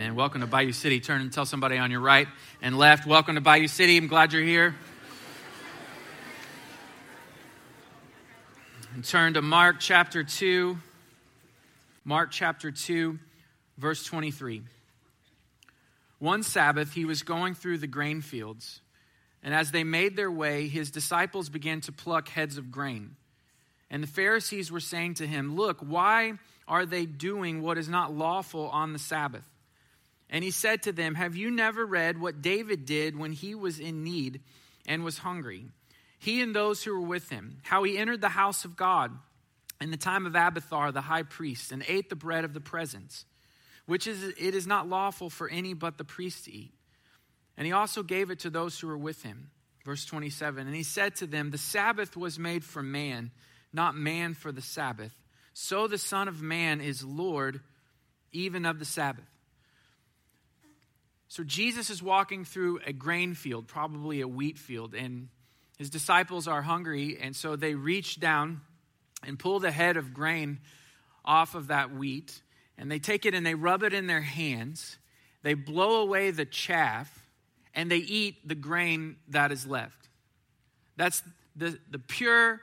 Amen. Welcome to Bayou City. Turn and tell somebody on your right and left. Welcome to Bayou City. I'm glad you're here. And turn to Mark chapter 2. Mark chapter 2, verse 23. One Sabbath, he was going through the grain fields, and as they made their way, his disciples began to pluck heads of grain. And the Pharisees were saying to him, Look, why are they doing what is not lawful on the Sabbath? And he said to them, Have you never read what David did when he was in need and was hungry? He and those who were with him, how he entered the house of God in the time of Abiathar the high priest and ate the bread of the presence, which is it is not lawful for any but the priest to eat. And he also gave it to those who were with him. Verse 27 And he said to them, The Sabbath was made for man, not man for the Sabbath. So the Son of Man is Lord even of the Sabbath. So Jesus is walking through a grain field, probably a wheat field, and his disciples are hungry, and so they reach down and pull the head of grain off of that wheat, and they take it and they rub it in their hands. They blow away the chaff, and they eat the grain that is left. That's the, the pure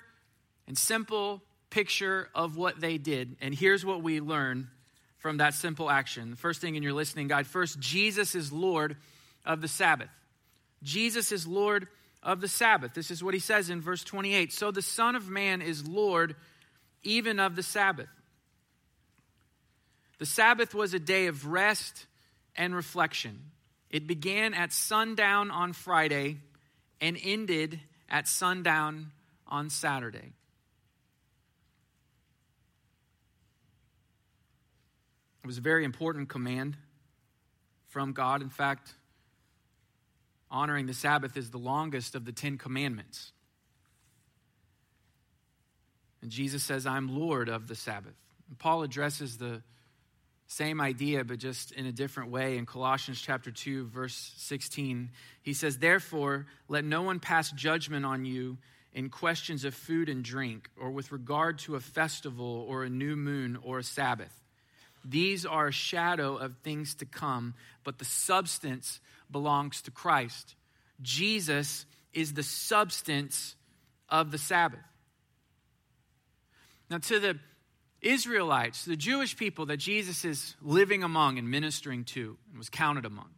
and simple picture of what they did. And here's what we learn from that simple action. The first thing in your listening guide first, Jesus is Lord of the Sabbath. Jesus is Lord of the Sabbath. This is what he says in verse 28. So the Son of Man is Lord even of the Sabbath. The Sabbath was a day of rest and reflection. It began at sundown on Friday and ended at sundown on Saturday. It was a very important command from God. In fact, honoring the Sabbath is the longest of the Ten Commandments. And Jesus says, I'm Lord of the Sabbath. And Paul addresses the same idea, but just in a different way in Colossians chapter 2, verse 16. He says, Therefore, let no one pass judgment on you in questions of food and drink, or with regard to a festival, or a new moon, or a Sabbath these are a shadow of things to come, but the substance belongs to Christ. Jesus is the substance of the Sabbath. Now, to the Israelites, the Jewish people that Jesus is living among and ministering to and was counted among,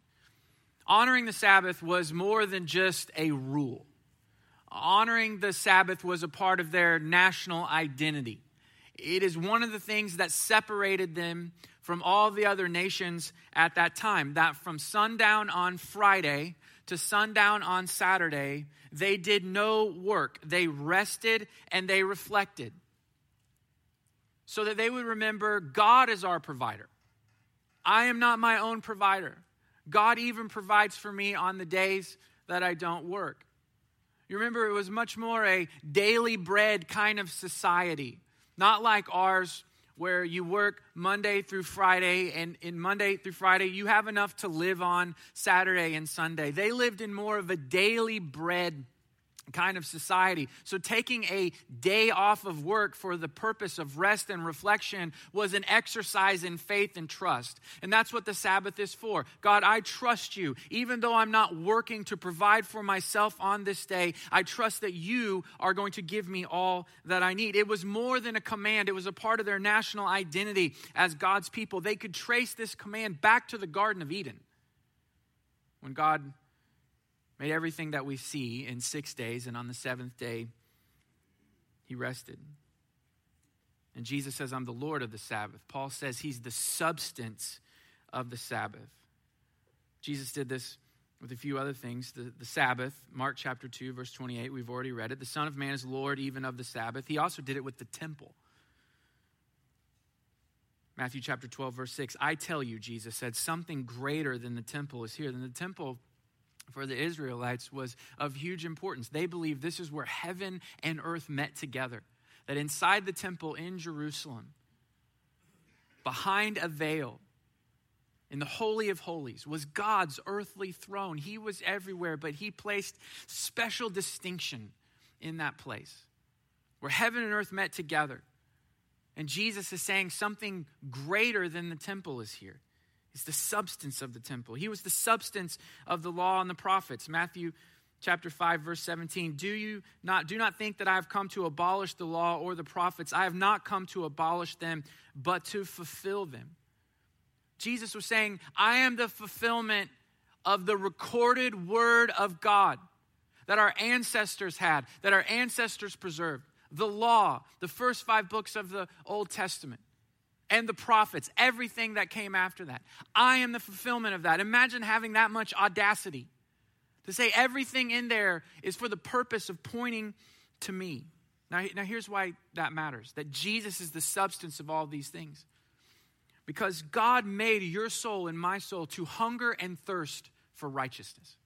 honoring the Sabbath was more than just a rule. Honoring the Sabbath was a part of their national identity. It is one of the things that separated them from all the other nations at that time. That from sundown on Friday to sundown on Saturday, they did no work. They rested and they reflected. So that they would remember God is our provider. I am not my own provider. God even provides for me on the days that I don't work. You remember, it was much more a daily bread kind of society not like ours, where you work Monday through Friday, and in Monday through Friday, you have enough to live on Saturday and Sunday. They lived in more of a daily bread kind of society. So, taking a day off of work for the purpose of rest and reflection was an exercise in faith and trust. And that's what the Sabbath is for. God, I trust you. Even though I'm not working to provide for myself on this day, I trust that you are going to give me all that I need. It was more than a command, it was a part of their national identity as God's people. They could trace this command back to the Garden of Eden when God made everything that we see in six days, and on the seventh day, he rested. And Jesus says, I'm the Lord of the Sabbath. Paul says he's the substance of the Sabbath. Jesus did this with a few other things. The, the Sabbath, Mark chapter 2, verse 28, we've already read it. The Son of Man is Lord even of the Sabbath. He also did it with the temple. Matthew chapter 12, verse 6. I tell you, Jesus said, something greater than the temple is here. Than the temple for the Israelites was of huge importance. They believed this is where heaven and earth met together. That inside the temple in Jerusalem, behind a veil, in the Holy of Holies, was God's earthly throne. He was everywhere, but He placed special distinction in that place where heaven and earth met together. And Jesus is saying something greater than the temple is here. He's the substance of the temple. He was the substance of the law and the prophets. Matthew chapter 5 verse 17 do you not do not think that i have come to abolish the law or the prophets? I have not come to abolish them but to fulfill them. Jesus was saying i am the fulfillment of the recorded word of god that our ancestors had that our ancestors preserved. The law the first five books of the old testament and the prophets everything that came after that i am the fulfillment of that imagine having that much audacity to say everything in there is for the purpose of pointing to me. Now, now here's why that matters that Jesus is the substance of all these things. Because God made your soul and my soul to hunger and thirst for righteousness.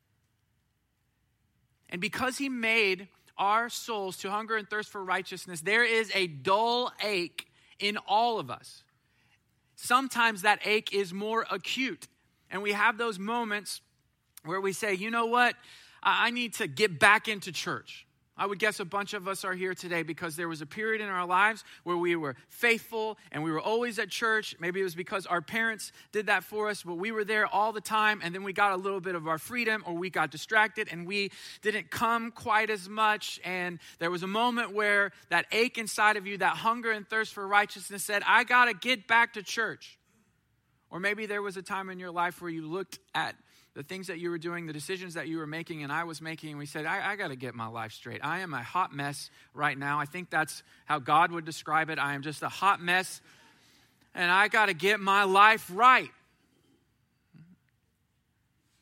And because He made our souls to hunger and thirst for righteousness, there is a dull ache in all of us. Sometimes that ache is more acute. And we have those moments where we say, you know what, I need to get back into church. I would guess a bunch of us are here today because there was a period in our lives where we were faithful and we were always at church. Maybe it was because our parents did that for us, but we were there all the time and then we got a little bit of our freedom or we got distracted and we didn't come quite as much. And there was a moment where that ache inside of you, that hunger and thirst for righteousness said, I got to get back to church. Or maybe there was a time in your life where you looked at the things that you were doing, the decisions that you were making and I was making, and we said, I, I got to get my life straight. I am a hot mess right now. I think that's how God would describe it. I am just a hot mess, and I got to get my life right.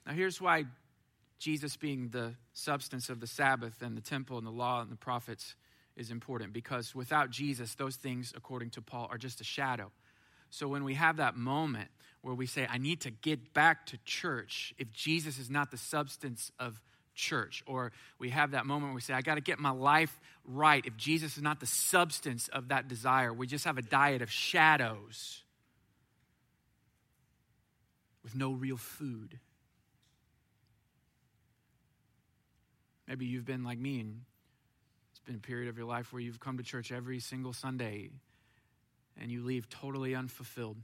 Now, here's why Jesus being the substance of the Sabbath and the temple and the law and the prophets is important because without Jesus, those things, according to Paul, are just a shadow. So when we have that moment where we say, I need to get back to church, if Jesus is not the substance of church, or we have that moment where we say, I got to get my life right, if Jesus is not the substance of that desire, we just have a diet of shadows with no real food. Maybe you've been like me and it's been a period of your life where you've come to church every single Sunday and you leave totally unfulfilled.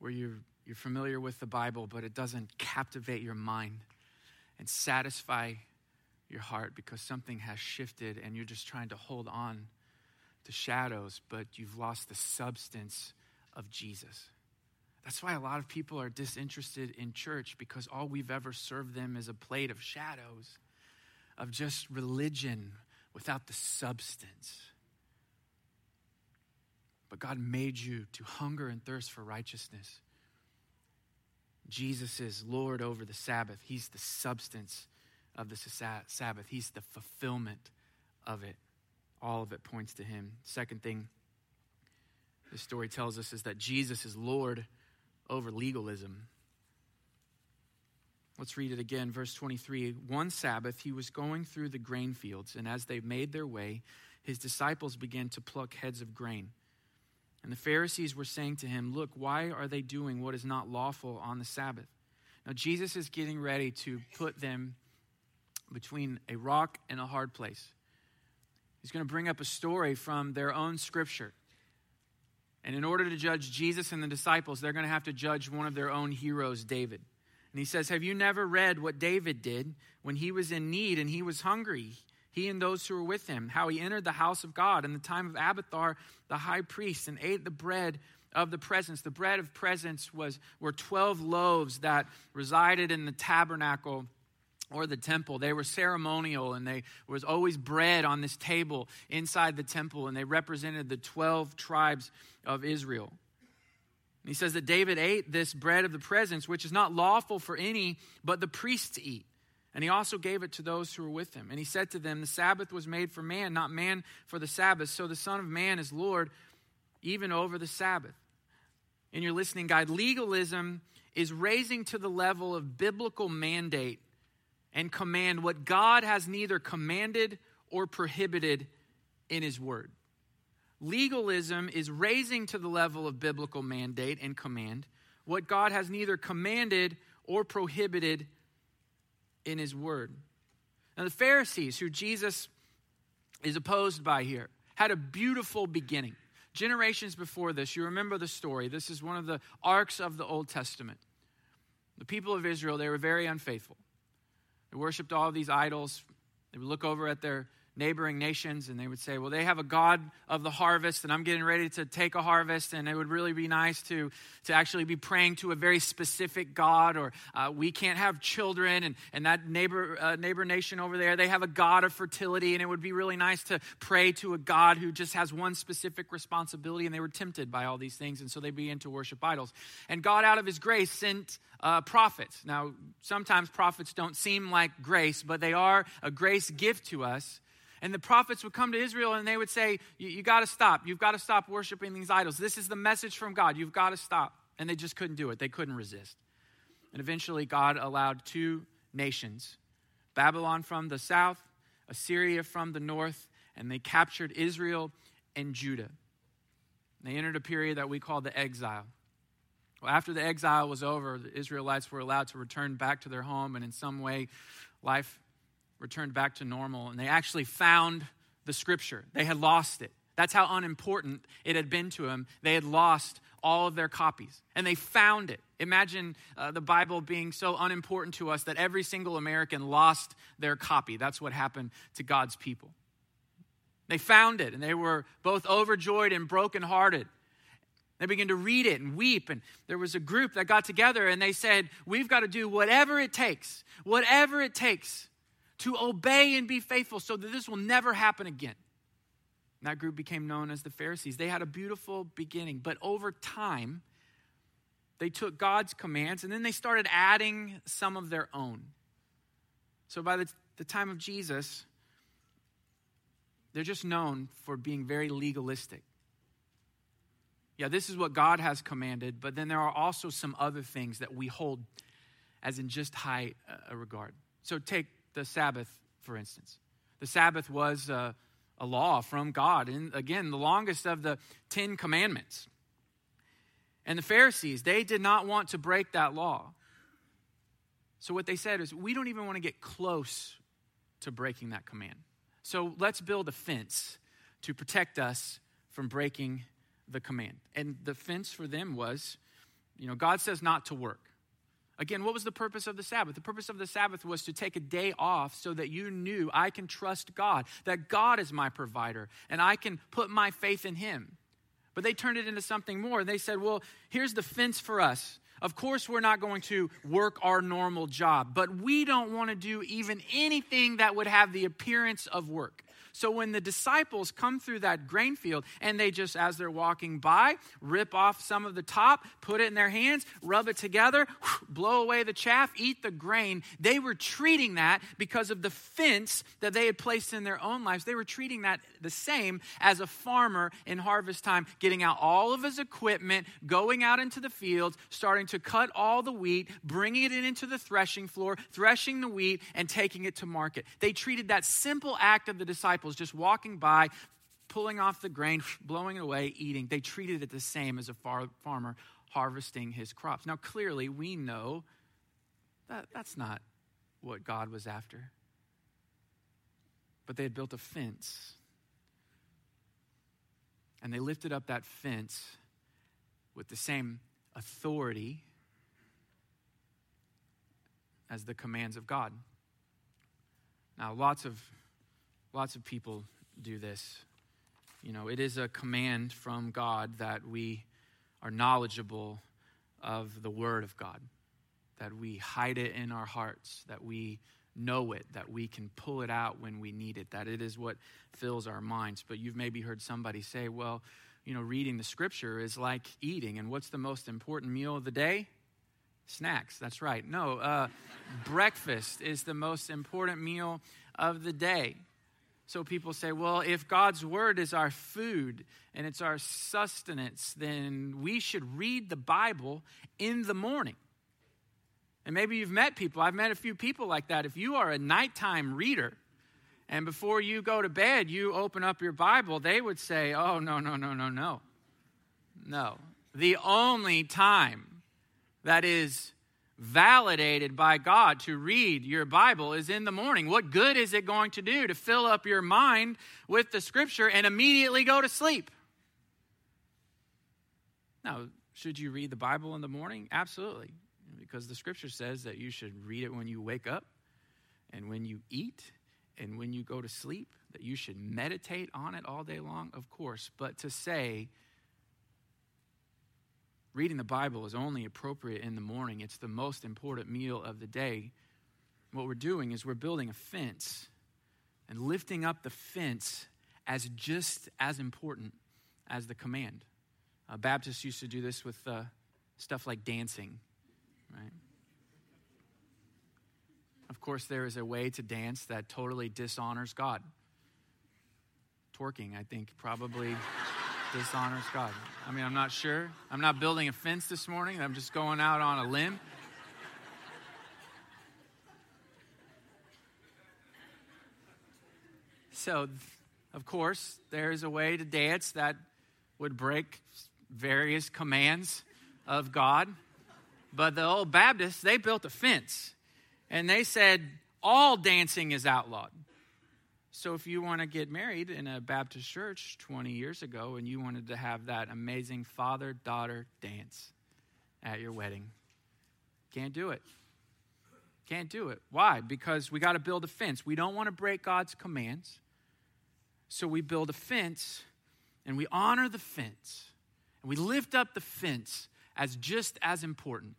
Where you're, you're familiar with the Bible, but it doesn't captivate your mind and satisfy your heart because something has shifted and you're just trying to hold on to shadows, but you've lost the substance of Jesus. That's why a lot of people are disinterested in church because all we've ever served them is a plate of shadows, of just religion without the substance. But God made you to hunger and thirst for righteousness. Jesus is Lord over the Sabbath. He's the substance of the Sabbath, He's the fulfillment of it. All of it points to Him. Second thing the story tells us is that Jesus is Lord over legalism. Let's read it again, verse 23. One Sabbath, he was going through the grain fields, and as they made their way, his disciples began to pluck heads of grain. And the Pharisees were saying to him, Look, why are they doing what is not lawful on the Sabbath? Now, Jesus is getting ready to put them between a rock and a hard place. He's going to bring up a story from their own scripture. And in order to judge Jesus and the disciples, they're going to have to judge one of their own heroes, David. And he says, Have you never read what David did when he was in need and he was hungry? He and those who were with him, how he entered the house of God in the time of Abiathar the high priest and ate the bread of the presence. The bread of presence was were 12 loaves that resided in the tabernacle or the temple. They were ceremonial and they was always bread on this table inside the temple and they represented the 12 tribes of Israel. he says that David ate this bread of the presence which is not lawful for any but the priests to eat. And he also gave it to those who were with him. And he said to them, The Sabbath was made for man, not man for the Sabbath. So the Son of Man is Lord even over the Sabbath. In your listening guide, legalism is raising to the level of biblical mandate and command what God has neither commanded or prohibited in his word. Legalism is raising to the level of biblical mandate and command what God has neither commanded or prohibited in his word. Now, the Pharisees, who Jesus is opposed by here, had a beautiful beginning. generations before this, you remember the story. This is one of the arcs of the Old Testament. The people of Israel, they were very unfaithful. They worshiped all these idols. They would look over at their neighboring nations and they would say, Well, they have a God of the harvest, and I'm getting ready to take a harvest, and it would really be nice to, to actually be praying to a very specific God, or uh, we can't have children, and, and that neighbor, uh, neighbor nation over there, they have a God of fertility, and it would be really nice to pray to a God who just has one specific responsibility, and they were tempted by all these things, and so they began to worship idols. And God, out of His grace, sent uh, prophets. Now, sometimes prophets don't seem like grace, but they are a grace gift to us and the prophets would come to Israel and they would say, You, got to stop. You've got to stop worshiping these idols. This is the message from God. You've got to stop. And they just couldn't do it, they couldn't resist. And eventually, God allowed two nations Babylon from the south, Assyria from the north, and they captured Israel and Judah. They entered a period that we call the exile. Well, after the exile was over, the Israelites were allowed to return back to their home, and in some way, life returned back to normal and they actually found the scripture. They had lost it. That's how unimportant it had been to them. They had lost all of their copies and they found it. Imagine uh, the Bible being so unimportant to us that every single American lost their copy. That's what happened to God's people. They found it and they were both overjoyed and brokenhearted. They began to read it and weep. And there was a group that got together and they said, We've got to do whatever it takes, whatever it takes to obey and be faithful so that this will never happen again. And that group became known as the Pharisees. They had a beautiful beginning, but over time, they took God's commands and then they started adding some of their own. So by the, the time of Jesus, they're just known for being very legalistic. Yeah, this is what God has commanded, but then there are also some other things that we hold as in just high uh, regard. So take the Sabbath, for instance. The Sabbath was a, a law from God, and again, the longest of the Ten Commandments. And the Pharisees, they did not want to break that law. So what they said is, we don't even want to get close to breaking that command. So let's build a fence to protect us from breaking the command. And the fence for them was, you know, God says not to work. Again, what was the purpose of the Sabbath? The purpose of the Sabbath was to take a day off so that you knew I can trust God, that God is my provider, and I can put my faith in Him. But they turned it into something more. They said, well, here's the fence for us. Of course, we're not going to work our normal job, but we don't want to do even anything that would have the appearance of work. So when the disciples come through that grain field and they just, as they're walking by, rip off some of the top, put it in their hands, rub it together, blow away the chaff, eat the grain, they were treating that because of the fence that they had placed in their own lives. They were treating that the same as a farmer in harvest time, getting out all of his equipment, going out into the fields, starting to cut all the wheat, bringing it into the threshing floor, threshing the wheat, and taking it to market. They treated that simple act of the disciples disciples just walking by, pulling off the grain, blowing it away, eating. They treated it the same as a far, farmer harvesting his crops. Now, clearly, we know that that's not what God was after. But they had built a fence. And they lifted up that fence with the same authority as the commands of God. Now, lots of Lots of people do this. You know, it is a command from God that we are knowledgeable of the Word of God, that we hide it in our hearts, that we know it, that we can pull it out when we need it, that it is what fills our minds. But you've maybe heard somebody say, well, you know, reading the scripture is like eating. And what's the most important meal of the day? Snacks. That's right. No, uh, breakfast is the most important meal of the day. So people say, well, if God's word is our food and it's our sustenance, then we should read the Bible in the morning. And maybe you've met people, I've met a few people like that. If you are a nighttime reader, and before you go to bed, you open up your Bible, they would say, Oh, no, no, no, no, no. No. The only time that is validated by God to read your Bible is in the morning. What good is it going to do to fill up your mind with the scripture and immediately go to sleep? Now, should you read the Bible in the morning? Absolutely, because the scripture says that you should read it when you wake up and when you eat and when you go to sleep, that you should meditate on it all day long, of course. But to say reading the Bible is only appropriate in the morning, it's the most important meal of the day. What we're doing is we're building a fence and lifting up the fence as just as important as the command. Uh, Baptists used to do this with uh, stuff like dancing, right? Of course, there is a way to dance that totally dishonors God. Twerking, I think, probably dishonors God. I mean, I'm not sure. I'm not building a fence this morning, I'm just going out on a limb. So, of course, there's a way to dance that would break various commands of God. But the old Baptists, they built a fence and they said all dancing is outlawed. So if you want to get married in a Baptist church 20 years ago and you wanted to have that amazing father daughter dance at your wedding, can't do it. Can't do it. Why? Because we got to build a fence. We don't want to break God's commands. So we build a fence and we honor the fence. And we lift up the fence as just as important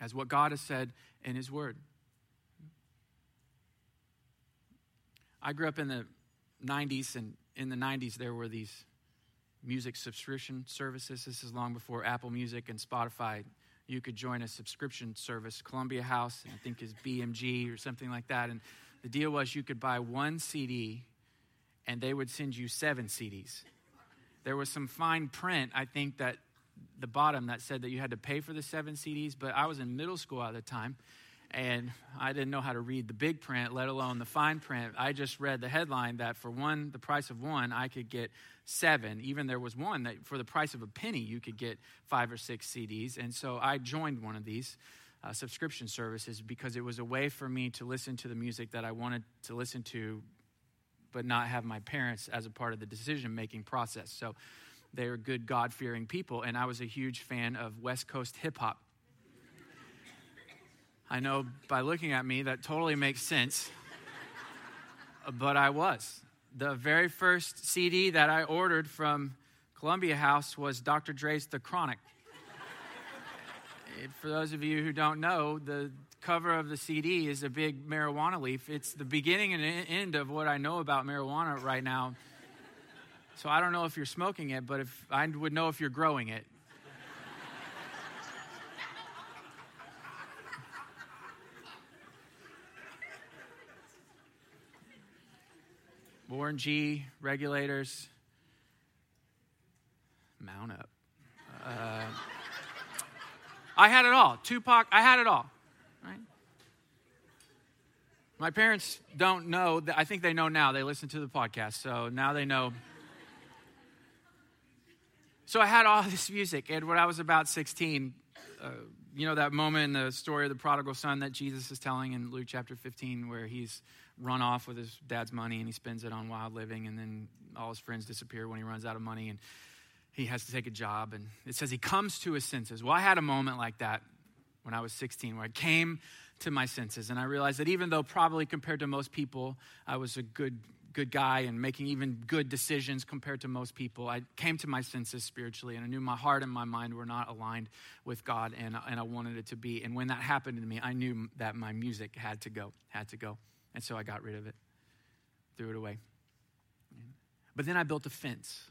as what God has said in His Word. I grew up in the 90s, and in the 90s, there were these music subscription services. This is long before Apple Music and Spotify. You could join a subscription service, Columbia House, I think is BMG or something like that. And the deal was you could buy one CD, and they would send you seven CDs there was some fine print, I think, that the bottom that said that you had to pay for the seven CDs, but I was in middle school at the time and I didn't know how to read the big print, let alone the fine print. I just read the headline that for one, the price of one, I could get seven. Even there was one that for the price of a penny, you could get five or six CDs. And so I joined one of these uh, subscription services because it was a way for me to listen to the music that I wanted to listen to but not have my parents as a part of the decision making process. So they are good, God fearing people. And I was a huge fan of West Coast hip hop. I know by looking at me that totally makes sense, but I was. The very first CD that I ordered from Columbia House was Dr. Dre's The Chronic. For those of you who don't know, the cover of the CD is a big marijuana leaf. It's the beginning and end of what I know about marijuana right now. So I don't know if you're smoking it, but if I would know if you're growing it. Warren G, regulators, mount up. Uh, I had it all. Tupac, I had it all. Right? My parents don't know. I think they know now. They listen to the podcast, so now they know. So I had all this music, and when I was about 16, uh, you know that moment in the story of the prodigal son that Jesus is telling in Luke chapter 15, where he's run off with his dad's money and he spends it on wild living, and then all his friends disappear when he runs out of money, and he has to take a job. And it says he comes to his senses. Well, I had a moment like that when I was 16, where I came to my senses. And I realized that even though, probably compared to most people, I was a good, good guy and making even good decisions compared to most people, I came to my senses spiritually. And I knew my heart and my mind were not aligned with God, and, and I wanted it to be. And when that happened to me, I knew that my music had to go, had to go. And so I got rid of it, threw it away. But then I built a fence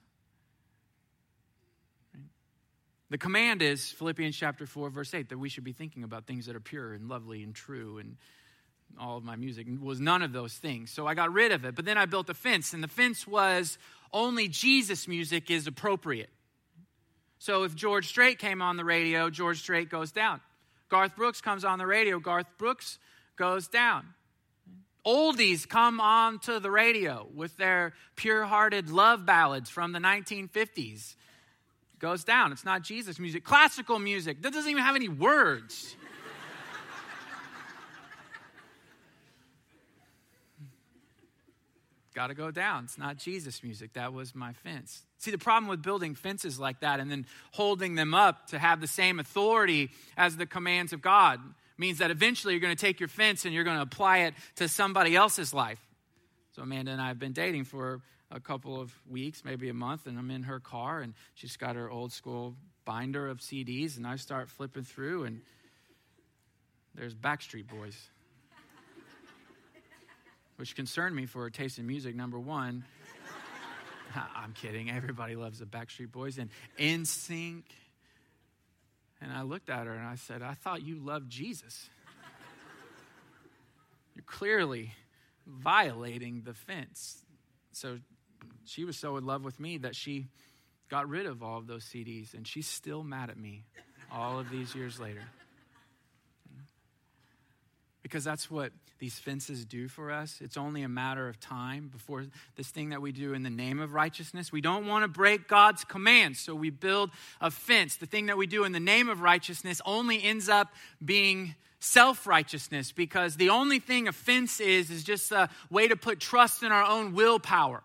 the command is Philippians chapter 4, verse 8, that we should be thinking about things that are pure and lovely and true. And all of my music was none of those things. So I got rid of it. But then I built a fence, and the fence was only Jesus music is appropriate. So if George Strait came on the radio, George Strait goes down. Garth Brooks comes on the radio, Garth Brooks goes down. Oldies come onto the radio with their pure hearted love ballads from the 1950s goes down. It's not Jesus music. Classical music, that doesn't even have any words. got to go down. It's not Jesus music. That was my fence. See, the problem with building fences like that and then holding them up to have the same authority as the commands of God means that eventually you're going to take your fence and you're going to apply it to somebody else's life. So, Amanda and I have been dating for a couple of weeks, maybe a month, and I'm in her car and she's got her old school binder of CDs, and I start flipping through, and there's Backstreet Boys which concerned me for a taste in music. Number one, I'm kidding. Everybody loves the Backstreet Boys and NSYNC. And I looked at her and I said, I thought you loved Jesus. You're clearly violating the fence. So she was so in love with me that she got rid of all of those CDs, and she's still mad at me all of these years later because that's what these fences do for us. It's only a matter of time before this thing that we do in the name of righteousness. We don't want to break God's commands, so we build a fence. The thing that we do in the name of righteousness only ends up being self righteousness because the only thing a fence is is just a way to put trust in our own willpower.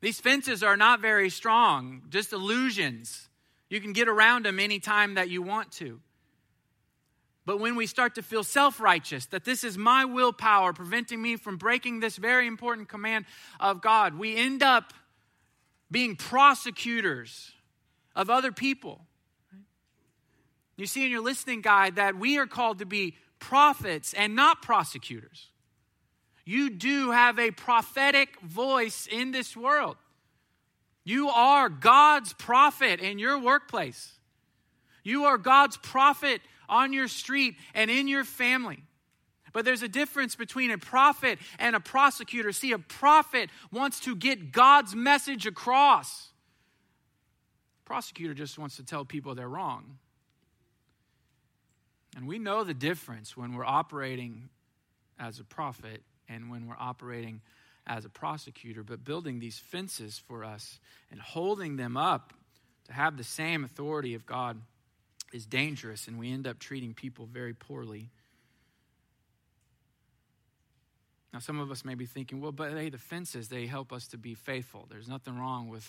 These fences are not very strong, just illusions. You can get around them anytime that you want to. But when we start to feel self righteous, that this is my willpower preventing me from breaking this very important command of God, we end up being prosecutors of other people. You see in your listening guide that we are called to be prophets and not prosecutors. You do have a prophetic voice in this world. You are God's prophet in your workplace. You are God's prophet on your street and in your family. But there's a difference between a prophet and a prosecutor. See, a prophet wants to get God's message across. Prosecutor just wants to tell people they're wrong. And we know the difference when we're operating as a prophet and when we're operating as a prosecutor. But building these fences for us and holding them up to have the same authority of God is dangerous, and we end up treating people very poorly. Now, some of us may be thinking, well, but hey, the fences, they help us to be faithful. There's nothing wrong with,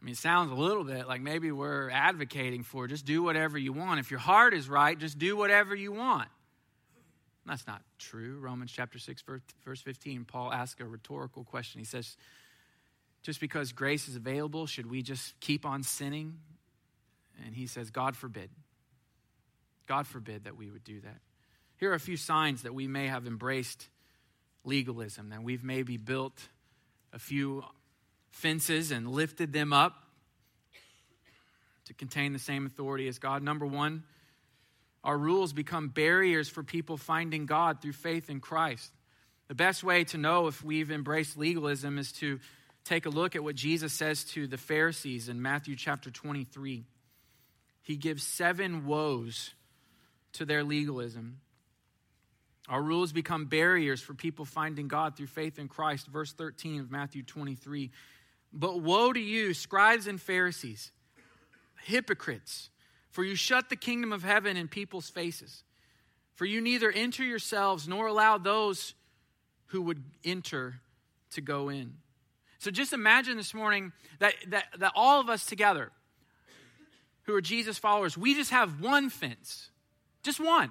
I mean, it sounds a little bit like maybe we're advocating for just do whatever you want. If your heart is right, just do whatever you want. That's not true. Romans chapter 6, verse 15, Paul asks a rhetorical question. He says, just because grace is available, should we just keep on sinning? And he says, God forbid. God forbid that we would do that. Here are a few signs that we may have embraced legalism, that we've maybe built a few fences and lifted them up to contain the same authority as God. Number one, our rules become barriers for people finding God through faith in Christ. The best way to know if we've embraced legalism is to take a look at what Jesus says to the Pharisees in Matthew chapter 23 he gives seven woes to their legalism. Our rules become barriers for people finding God through faith in Christ. Verse 13 of Matthew 23. But woe to you, scribes and Pharisees, hypocrites, for you shut the kingdom of heaven in people's faces. For you neither enter yourselves nor allow those who would enter to go in. So just imagine this morning that, that, that all of us together, who are Jesus followers, we just have one fence. Just one.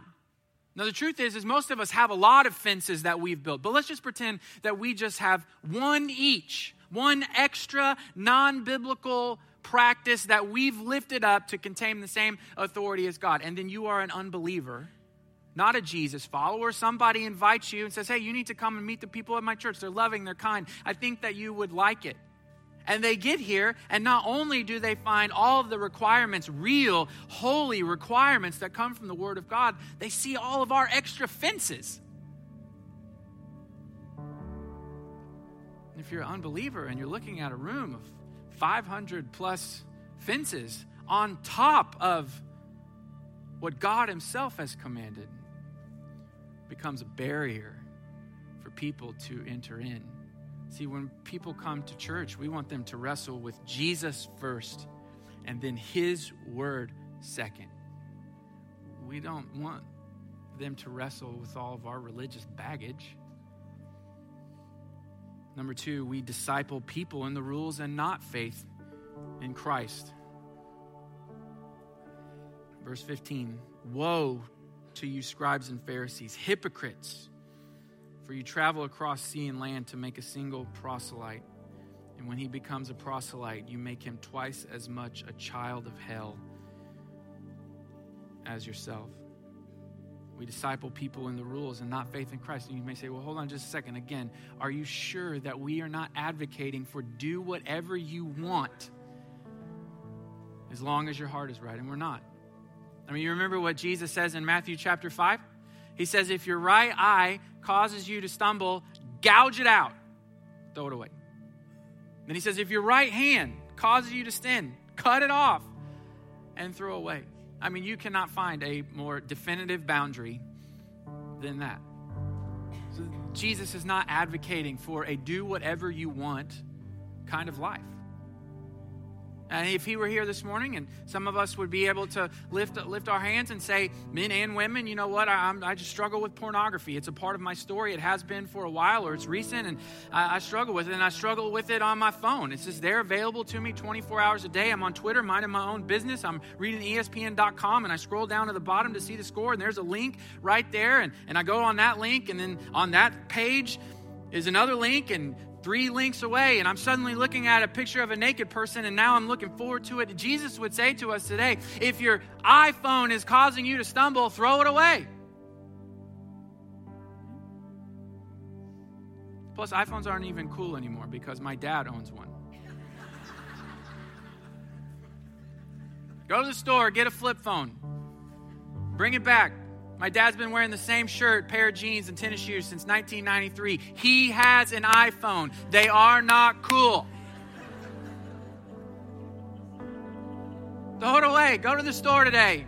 Now the truth is is most of us have a lot of fences that we've built. But let's just pretend that we just have one each. One extra non-biblical practice that we've lifted up to contain the same authority as God. And then you are an unbeliever, not a Jesus follower. Somebody invites you and says, "Hey, you need to come and meet the people at my church. They're loving, they're kind. I think that you would like it." And they get here, and not only do they find all of the requirements, real, holy requirements that come from the Word of God, they see all of our extra fences. If you're an unbeliever and you're looking at a room of 500 plus fences on top of what God Himself has commanded, becomes a barrier for people to enter in. See, when people come to church, we want them to wrestle with Jesus first and then His Word second. We don't want them to wrestle with all of our religious baggage. Number two, we disciple people in the rules and not faith in Christ. Verse 15 Woe to you, scribes and Pharisees, hypocrites, for you travel across sea and land to make a single proselyte. And when he becomes a proselyte, you make him twice as much a child of hell as yourself. We disciple people in the rules and not faith in Christ. And you may say, well, hold on just a second. Again, are you sure that we are not advocating for do whatever you want as long as your heart is right? And we're not. I mean, you remember what Jesus says in Matthew chapter 5? He says, if your right eye causes you to stumble, gouge it out, throw it away. Then he says, if your right hand causes you to sin, cut it off and throw away. I mean, you cannot find a more definitive boundary than that. So Jesus is not advocating for a do whatever you want kind of life. And if he were here this morning, and some of us would be able to lift lift our hands and say, men and women, you know what? I, I just struggle with pornography. It's a part of my story. It has been for a while, or it's recent, and I, I struggle with it. And I struggle with it on my phone. It's just there, available to me 24 hours a day. I'm on Twitter, minding my own business. I'm reading ESPN.com, and I scroll down to the bottom to see the score, and there's a link right there, and, and I go on that link, and then on that page is another link, and three links away, and I'm suddenly looking at a picture of a naked person, and now I'm looking forward to it. Jesus would say to us today if your iPhone is causing you to stumble, throw it away. Plus, iPhones aren't even cool anymore because my dad owns one. Go to the store, get a flip phone, bring it back, my dad's been wearing the same shirt, pair of jeans, and tennis shoes since 1993. He has an iPhone. They are not cool. Throw it away. Go to the store today.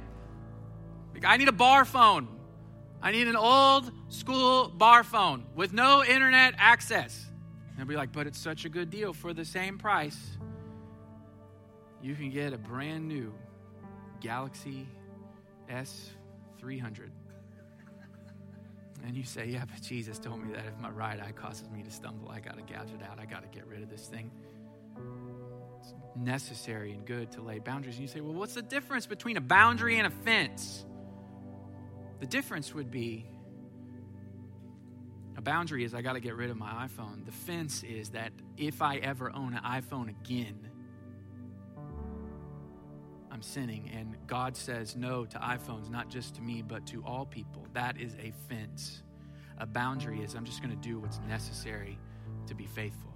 I need a bar phone. I need an old school bar phone with no internet access. And they'll be like, but it's such a good deal for the same price. You can get a brand new Galaxy S300. And you say, Yeah, but Jesus told me that if my right eye causes me to stumble, I got to gouge it out. I got to get rid of this thing. It's necessary and good to lay boundaries. And you say, Well, what's the difference between a boundary and a fence? The difference would be a boundary is I got to get rid of my iPhone. The fence is that if I ever own an iPhone again, I'm sinning. And God says no to iPhones, not just to me, but to all people. That is a fence. A boundary is I'm just going to do what's necessary to be faithful.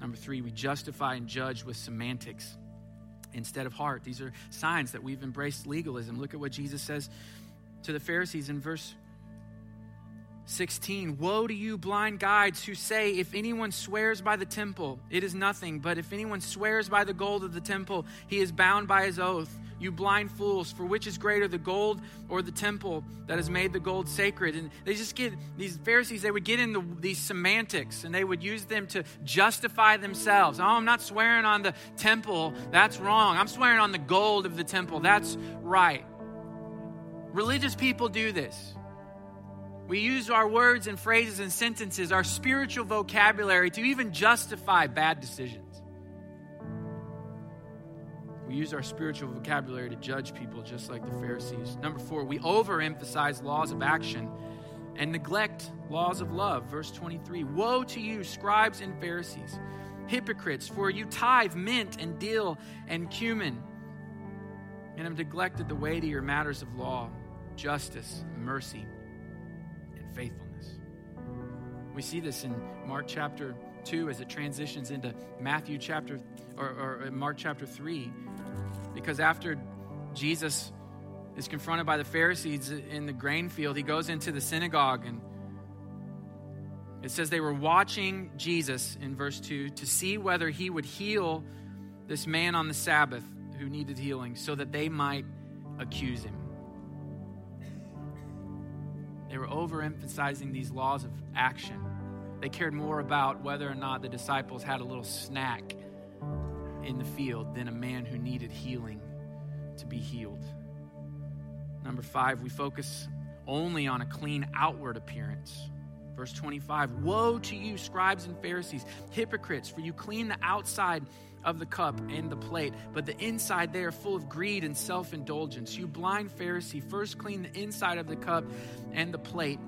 Number three, we justify and judge with semantics instead of heart. These are signs that we've embraced legalism. Look at what Jesus says to the Pharisees in verse 16 Woe to you, blind guides, who say, If anyone swears by the temple, it is nothing. But if anyone swears by the gold of the temple, he is bound by his oath. You blind fools, for which is greater, the gold or the temple that has made the gold sacred? And they just get, these Pharisees, they would get into these semantics and they would use them to justify themselves. Oh, I'm not swearing on the temple. That's wrong. I'm swearing on the gold of the temple. That's right. Religious people do this. We use our words and phrases and sentences, our spiritual vocabulary, to even justify bad decisions. We use our spiritual vocabulary to judge people just like the Pharisees. Number four, we overemphasize laws of action and neglect laws of love. Verse 23 Woe to you, scribes and Pharisees, hypocrites, for you tithe mint and dill and cumin, and have neglected the weightier matters of law, justice, mercy faithfulness. We see this in Mark chapter 2 as it transitions into Matthew chapter or, or uh, Mark chapter 3 because after Jesus is confronted by the Pharisees in the grain field, he goes into the synagogue and it says they were watching Jesus in verse 2 to see whether he would heal this man on the Sabbath who needed healing so that they might accuse him. They were overemphasizing these laws of action. They cared more about whether or not the disciples had a little snack in the field than a man who needed healing to be healed. Number five, we focus only on a clean outward appearance Verse 25 Woe to you, scribes and Pharisees, hypocrites, for you clean the outside of the cup and the plate, but the inside they are full of greed and self indulgence. You blind Pharisee, first clean the inside of the cup and the plate,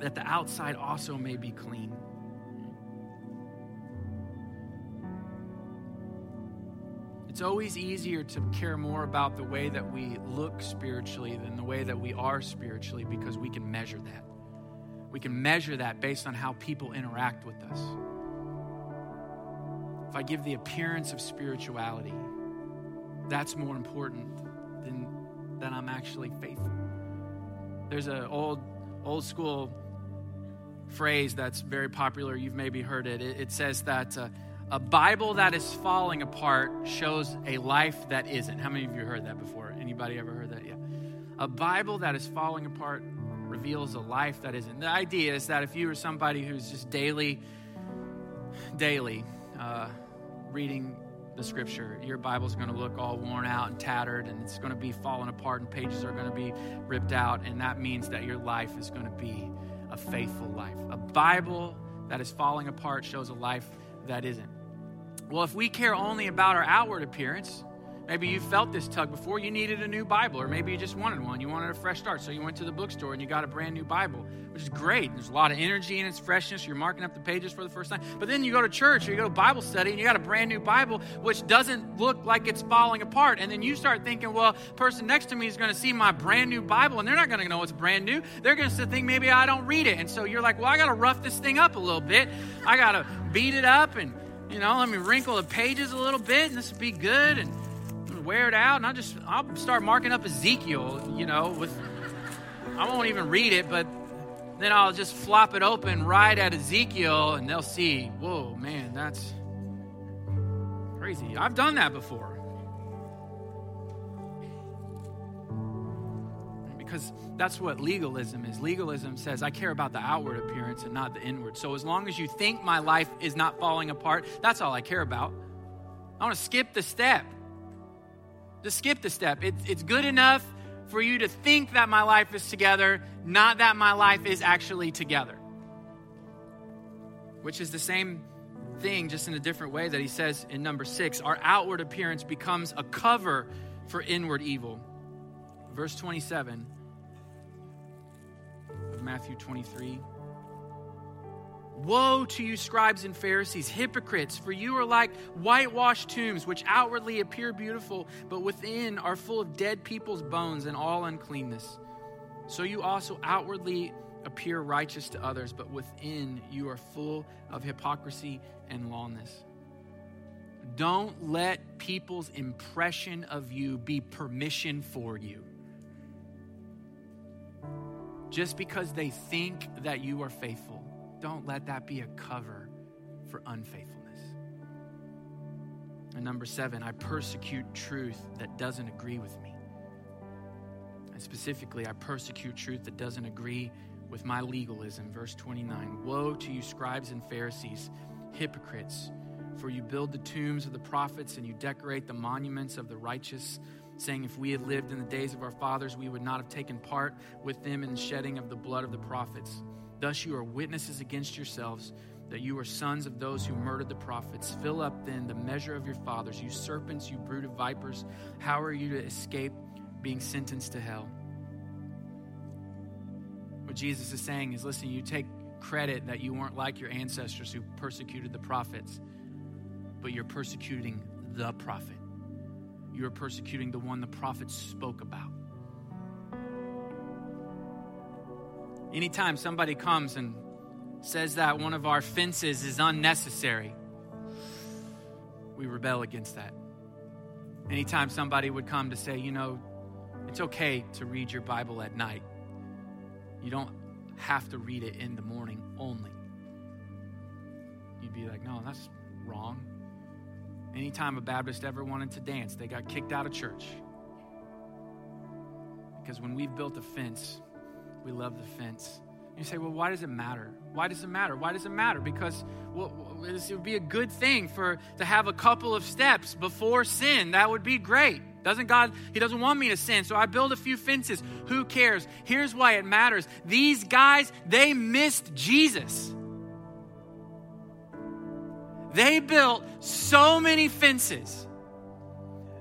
that the outside also may be clean. It's always easier to care more about the way that we look spiritually than the way that we are spiritually because we can measure that. We can measure that based on how people interact with us. If I give the appearance of spirituality, that's more important than that I'm actually faithful. There's an old old school phrase that's very popular. You've maybe heard it. It, it says that uh, a Bible that is falling apart shows a life that isn't. How many of you heard that before? Anybody ever heard that? Yeah. A Bible that is falling apart reveals a life that isn't. The idea is that if you are somebody who's just daily, daily uh, reading the scripture, your Bible's going to look all worn out and tattered, and it's going to be falling apart, and pages are going to be ripped out, and that means that your life is going to be a faithful life. A Bible that is falling apart shows a life that isn't. Well, if we care only about our outward appearance, maybe you felt this tug before, you needed a new Bible, or maybe you just wanted one. You wanted a fresh start, so you went to the bookstore and you got a brand new Bible, which is great. There's a lot of energy in its freshness. You're marking up the pages for the first time. But then you go to church or you go to Bible study and you got a brand new Bible, which doesn't look like it's falling apart. And then you start thinking, well, person next to me is going to see my brand new Bible and they're not going to know it's brand new. They're going to think maybe I don't read it. And so you're like, well, I got to rough this thing up a little bit. I got to beat it up and you know, let me wrinkle the pages a little bit and this will be good and wear it out. And I'll just, I'll start marking up Ezekiel, you know, with, I won't even read it, but then I'll just flop it open right at Ezekiel and they'll see, whoa, man, that's crazy. I've done that before. because that's what legalism is. Legalism says, I care about the outward appearance and not the inward. So as long as you think my life is not falling apart, that's all I care about. I want to skip the step. Just skip the step. It's, it's good enough for you to think that my life is together, not that my life is actually together. Which is the same thing, just in a different way that he says in number six. Our outward appearance becomes a cover for inward evil. Verse 27 of Matthew 23. Woe to you, scribes and Pharisees, hypocrites, for you are like whitewashed tombs, which outwardly appear beautiful, but within are full of dead people's bones and all uncleanness. So you also outwardly appear righteous to others, but within you are full of hypocrisy and lawlessness. Don't let people's impression of you be permission for you just because they think that you are faithful, don't let that be a cover for unfaithfulness. And number seven, I persecute truth that doesn't agree with me. And specifically, I persecute truth that doesn't agree with my legalism. Verse 29 Woe to you, scribes and Pharisees, hypocrites, for you build the tombs of the prophets and you decorate the monuments of the righteous saying, If we had lived in the days of our fathers, we would not have taken part with them in the shedding of the blood of the prophets. Thus you are witnesses against yourselves that you are sons of those who murdered the prophets. Fill up then the measure of your fathers, you serpents, you brood of vipers. How are you to escape being sentenced to hell? What Jesus is saying is listen, you take credit that you weren't like your ancestors who persecuted the prophets, but you're persecuting the prophet you are persecuting the one the prophets spoke about. Anytime somebody comes and says that one of our fences is unnecessary, we rebel against that. Anytime somebody would come to say, you know, it's okay to read your Bible at night, you don't have to read it in the morning only. You'd be like, no, that's wrong. Anytime a Baptist ever wanted to dance, they got kicked out of church. Because when we've built a fence, we love the fence. You say, well, why does it matter? Why does it matter? Why does it matter? Because well, it would be a good thing for to have a couple of steps before sin. That would be great. Doesn't God, He doesn't want me to sin, so I build a few fences. Who cares? Here's why it matters. These guys, they missed Jesus. They built so many fences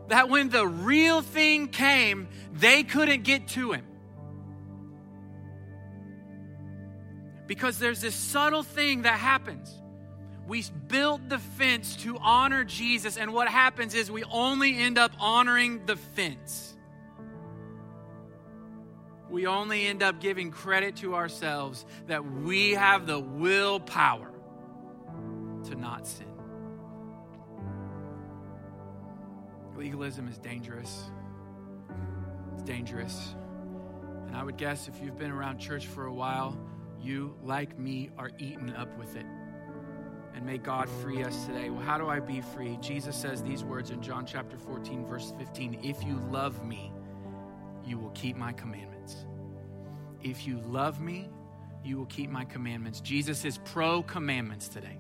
that when the real thing came, they couldn't get to him. Because there's this subtle thing that happens. We build the fence to honor Jesus, and what happens is we only end up honoring the fence. We only end up giving credit to ourselves that we have the willpower to not sin. Legalism is dangerous. It's dangerous. And I would guess if you've been around church for a while, you, like me, are eaten up with it. And may God free us today. Well, how do I be free? Jesus says these words in John chapter 14, verse 15 If you love me, you will keep my commandments. If you love me, you will keep my commandments. Jesus is pro commandments today.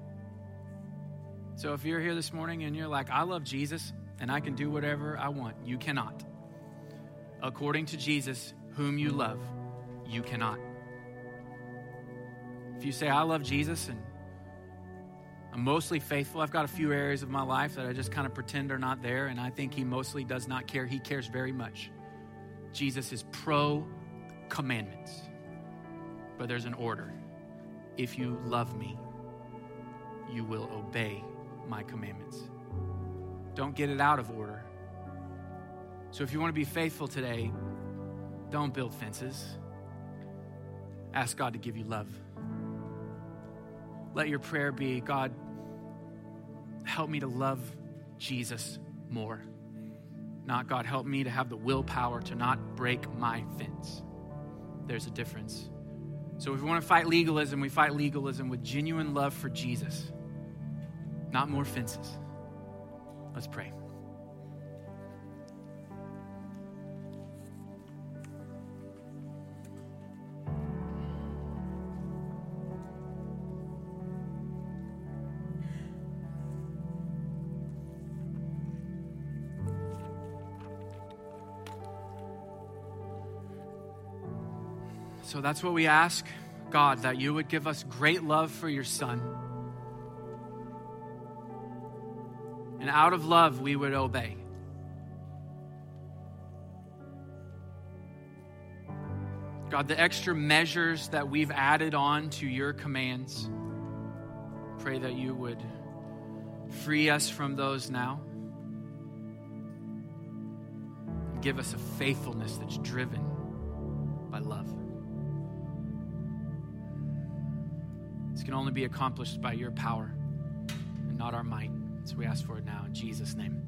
So if you're here this morning and you're like, I love Jesus and I can do whatever I want, you cannot. According to Jesus, whom you love, you cannot. If you say, I love Jesus and I'm mostly faithful, I've got a few areas of my life that I just kind of pretend are not there, and I think He mostly does not care. He cares very much. Jesus is pro commandments, but there's an order. If you love me, you will obey my commandments. Don't get it out of order. So if you want to be faithful today, don't build fences. Ask God to give you love. Let your prayer be God, help me to love Jesus more. Not God, help me to have the willpower to not break my fence. There's a difference. So if we want to fight legalism, we fight legalism with genuine love for Jesus, not more fences. Let's pray. So that's what we ask, God, that you would give us great love for your Son. And out of love, we would obey. God, the extra measures that we've added on to your commands, pray that you would free us from those now. Give us a faithfulness that's driven Can only be accomplished by your power and not our might. So we ask for it now in Jesus' name.